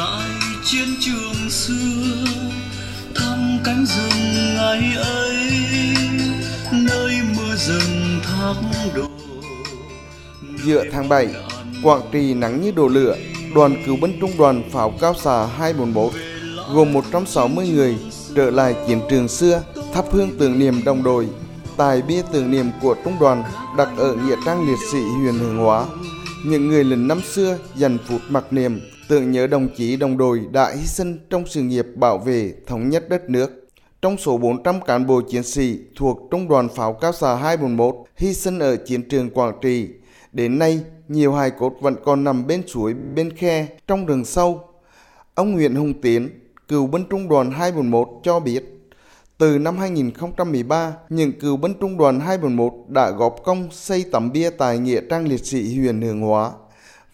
lại chiến trường xưa thăm cánh rừng ngày ấy nơi mưa rừng thác đổ Giữa tháng 7, Quảng Trị nắng như đổ lửa, đoàn cứu binh trung đoàn pháo cao xạ 241 gồm 160 người trở lại chiến trường xưa thắp hương tưởng niệm đồng đội tại bia tưởng niệm của trung đoàn đặt ở nghĩa trang liệt sĩ huyện hương Hóa. Những người lính năm xưa dành phút mặc niệm tưởng nhớ đồng chí đồng đội đã hy sinh trong sự nghiệp bảo vệ thống nhất đất nước. Trong số 400 cán bộ chiến sĩ thuộc Trung đoàn Pháo Cao xạ 241 hy sinh ở chiến trường Quảng Trị, đến nay nhiều hài cốt vẫn còn nằm bên suối, bên khe, trong rừng sâu. Ông Nguyễn Hùng Tiến, cựu binh trung đoàn 241 cho biết, từ năm 2013, những cựu binh trung đoàn 241 đã góp công xây tấm bia tại Nghĩa trang liệt sĩ huyện Hương Hóa.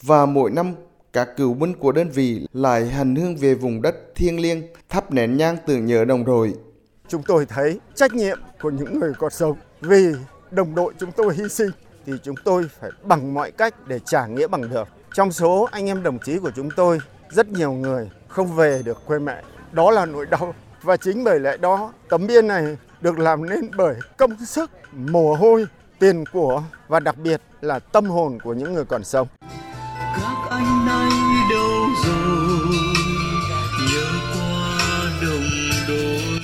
Và mỗi năm, các cựu binh của đơn vị lại hành hương về vùng đất thiêng liêng, thắp nén nhang tưởng nhớ đồng đội. Chúng tôi thấy trách nhiệm của những người còn sống vì đồng đội chúng tôi hy sinh thì chúng tôi phải bằng mọi cách để trả nghĩa bằng được. Trong số anh em đồng chí của chúng tôi, rất nhiều người không về được quê mẹ. Đó là nỗi đau và chính bởi lẽ đó tấm bia này được làm nên bởi công sức, mồ hôi, tiền của và đặc biệt là tâm hồn của những người còn sống anh nay đâu rồi nhớ qua đồng đội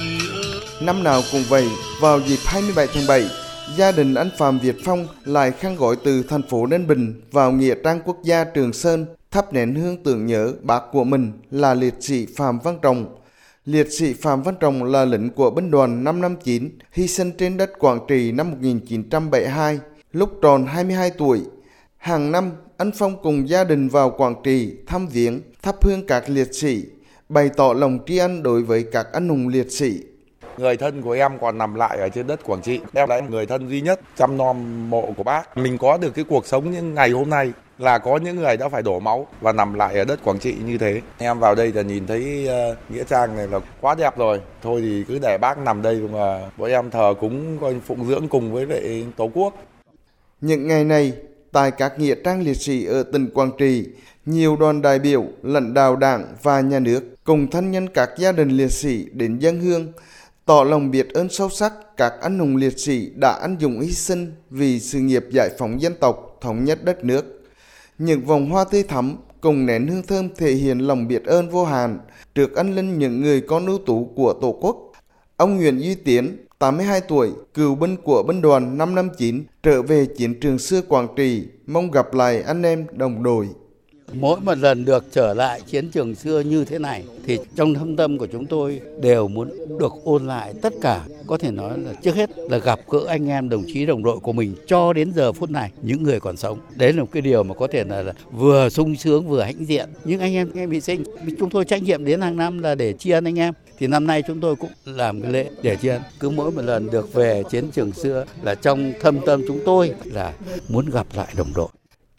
Năm nào cũng vậy, vào dịp 27 tháng 7, gia đình anh Phạm Việt Phong lại khăn gọi từ thành phố Ninh Bình vào Nghĩa trang quốc gia Trường Sơn thắp nén hương tưởng nhớ bác của mình là liệt sĩ Phạm Văn Trọng. Liệt sĩ Phạm Văn Trọng là lính của binh đoàn 559, hy sinh trên đất Quảng Trị năm 1972, lúc tròn 22 tuổi. Hàng năm, anh Phong cùng gia đình vào Quảng Trị thăm viếng, thắp hương các liệt sĩ, bày tỏ lòng tri ân đối với các anh hùng liệt sĩ. Người thân của em còn nằm lại ở trên đất Quảng Trị. Em là người thân duy nhất chăm nom mộ của bác. Mình có được cái cuộc sống như ngày hôm nay là có những người đã phải đổ máu và nằm lại ở đất Quảng Trị như thế. Em vào đây là nhìn thấy uh, nghĩa trang này là quá đẹp rồi. Thôi thì cứ để bác nằm đây mà bọn em thờ cúng coi phụng dưỡng cùng với lại Tổ quốc. Những ngày này, tại các nghĩa trang liệt sĩ ở tỉnh Quảng Trị, nhiều đoàn đại biểu, lãnh đạo đảng và nhà nước cùng thân nhân các gia đình liệt sĩ đến dân hương, tỏ lòng biết ơn sâu sắc các anh hùng liệt sĩ đã anh dũng hy sinh vì sự nghiệp giải phóng dân tộc, thống nhất đất nước. Những vòng hoa tươi thắm cùng nén hương thơm thể hiện lòng biết ơn vô hạn trước anh linh những người con ưu tú của Tổ quốc. Ông Nguyễn Duy Tiến, 82 tuổi, cựu binh của binh đoàn 559, trở về chiến trường xưa Quảng Trị, mong gặp lại anh em đồng đội. Mỗi một lần được trở lại chiến trường xưa như thế này thì trong thâm tâm của chúng tôi đều muốn được ôn lại tất cả. Có thể nói là trước hết là gặp gỡ anh em đồng chí đồng đội của mình cho đến giờ phút này những người còn sống. Đấy là một cái điều mà có thể là, là vừa sung sướng vừa hãnh diện. Những anh em nghe bị sinh chúng tôi trách nhiệm đến hàng năm là để tri ân anh em. Thì năm nay chúng tôi cũng làm cái lễ để tri ân. Cứ mỗi một lần được về chiến trường xưa là trong thâm tâm chúng tôi là muốn gặp lại đồng đội.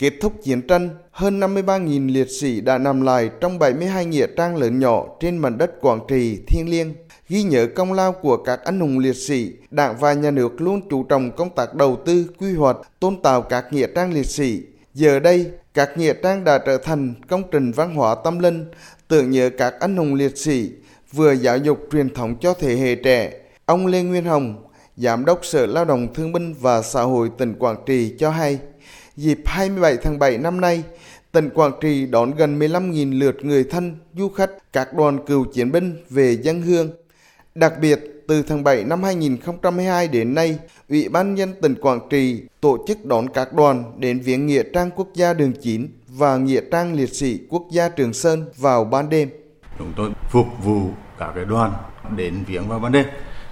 Kết thúc chiến tranh, hơn 53.000 liệt sĩ đã nằm lại trong 72 nghĩa trang lớn nhỏ trên mảnh đất Quảng Trị thiên liêng. Ghi nhớ công lao của các anh hùng liệt sĩ, Đảng và Nhà nước luôn chú trọng công tác đầu tư, quy hoạch, tôn tạo các nghĩa trang liệt sĩ. Giờ đây, các nghĩa trang đã trở thành công trình văn hóa tâm linh, tưởng nhớ các anh hùng liệt sĩ, vừa giáo dục truyền thống cho thế hệ trẻ. Ông Lê Nguyên Hồng, Giám đốc Sở Lao động Thương binh và Xã hội tỉnh Quảng Trị cho hay, dịp 27 tháng 7 năm nay, tỉnh Quảng Trị đón gần 15.000 lượt người thân, du khách, các đoàn cựu chiến binh về dân hương. Đặc biệt, từ tháng 7 năm 2022 đến nay, Ủy ban nhân tỉnh Quảng Trị tổ chức đón các đoàn đến viếng Nghĩa trang Quốc gia đường 9 và Nghĩa trang Liệt sĩ Quốc gia Trường Sơn vào ban đêm. chúng tôi phục vụ cả cái đoàn đến viếng vào ban đêm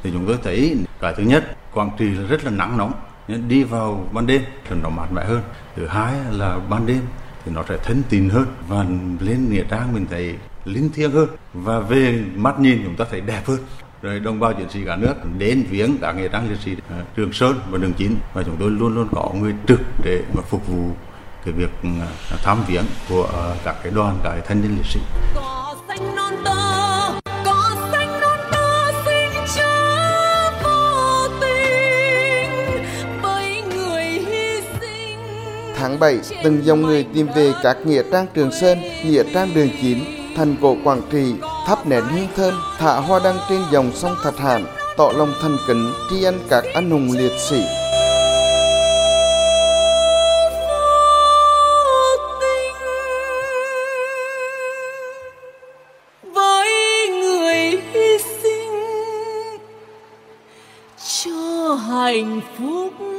thì chúng tôi thấy cái thứ nhất Quảng Trị rất là nắng nóng đi vào ban đêm thì nó mát mẻ hơn. Thứ hai là ban đêm thì nó sẽ thân tình hơn và lên nghĩa trang mình thấy linh thiêng hơn và về mắt nhìn chúng ta thấy đẹp hơn. Rồi đồng bào chiến sĩ cả nước đến viếng cả nghĩa trang liệt sĩ à, Trường Sơn và Đường Chín và chúng tôi luôn luôn có người trực để mà phục vụ cái việc à, thăm viếng của à, các cái đoàn, các cái thân nhân liệt sĩ. tháng 7, từng dòng người tìm về các nghĩa trang Trường Sơn, nghĩa trang Đường Chín, thành cổ Quảng Trị, thắp nén hương thơm, thả hoa đăng trên dòng sông Thạch Hãn, tỏ lòng thành kính tri ân các anh hùng liệt sĩ. hạnh phúc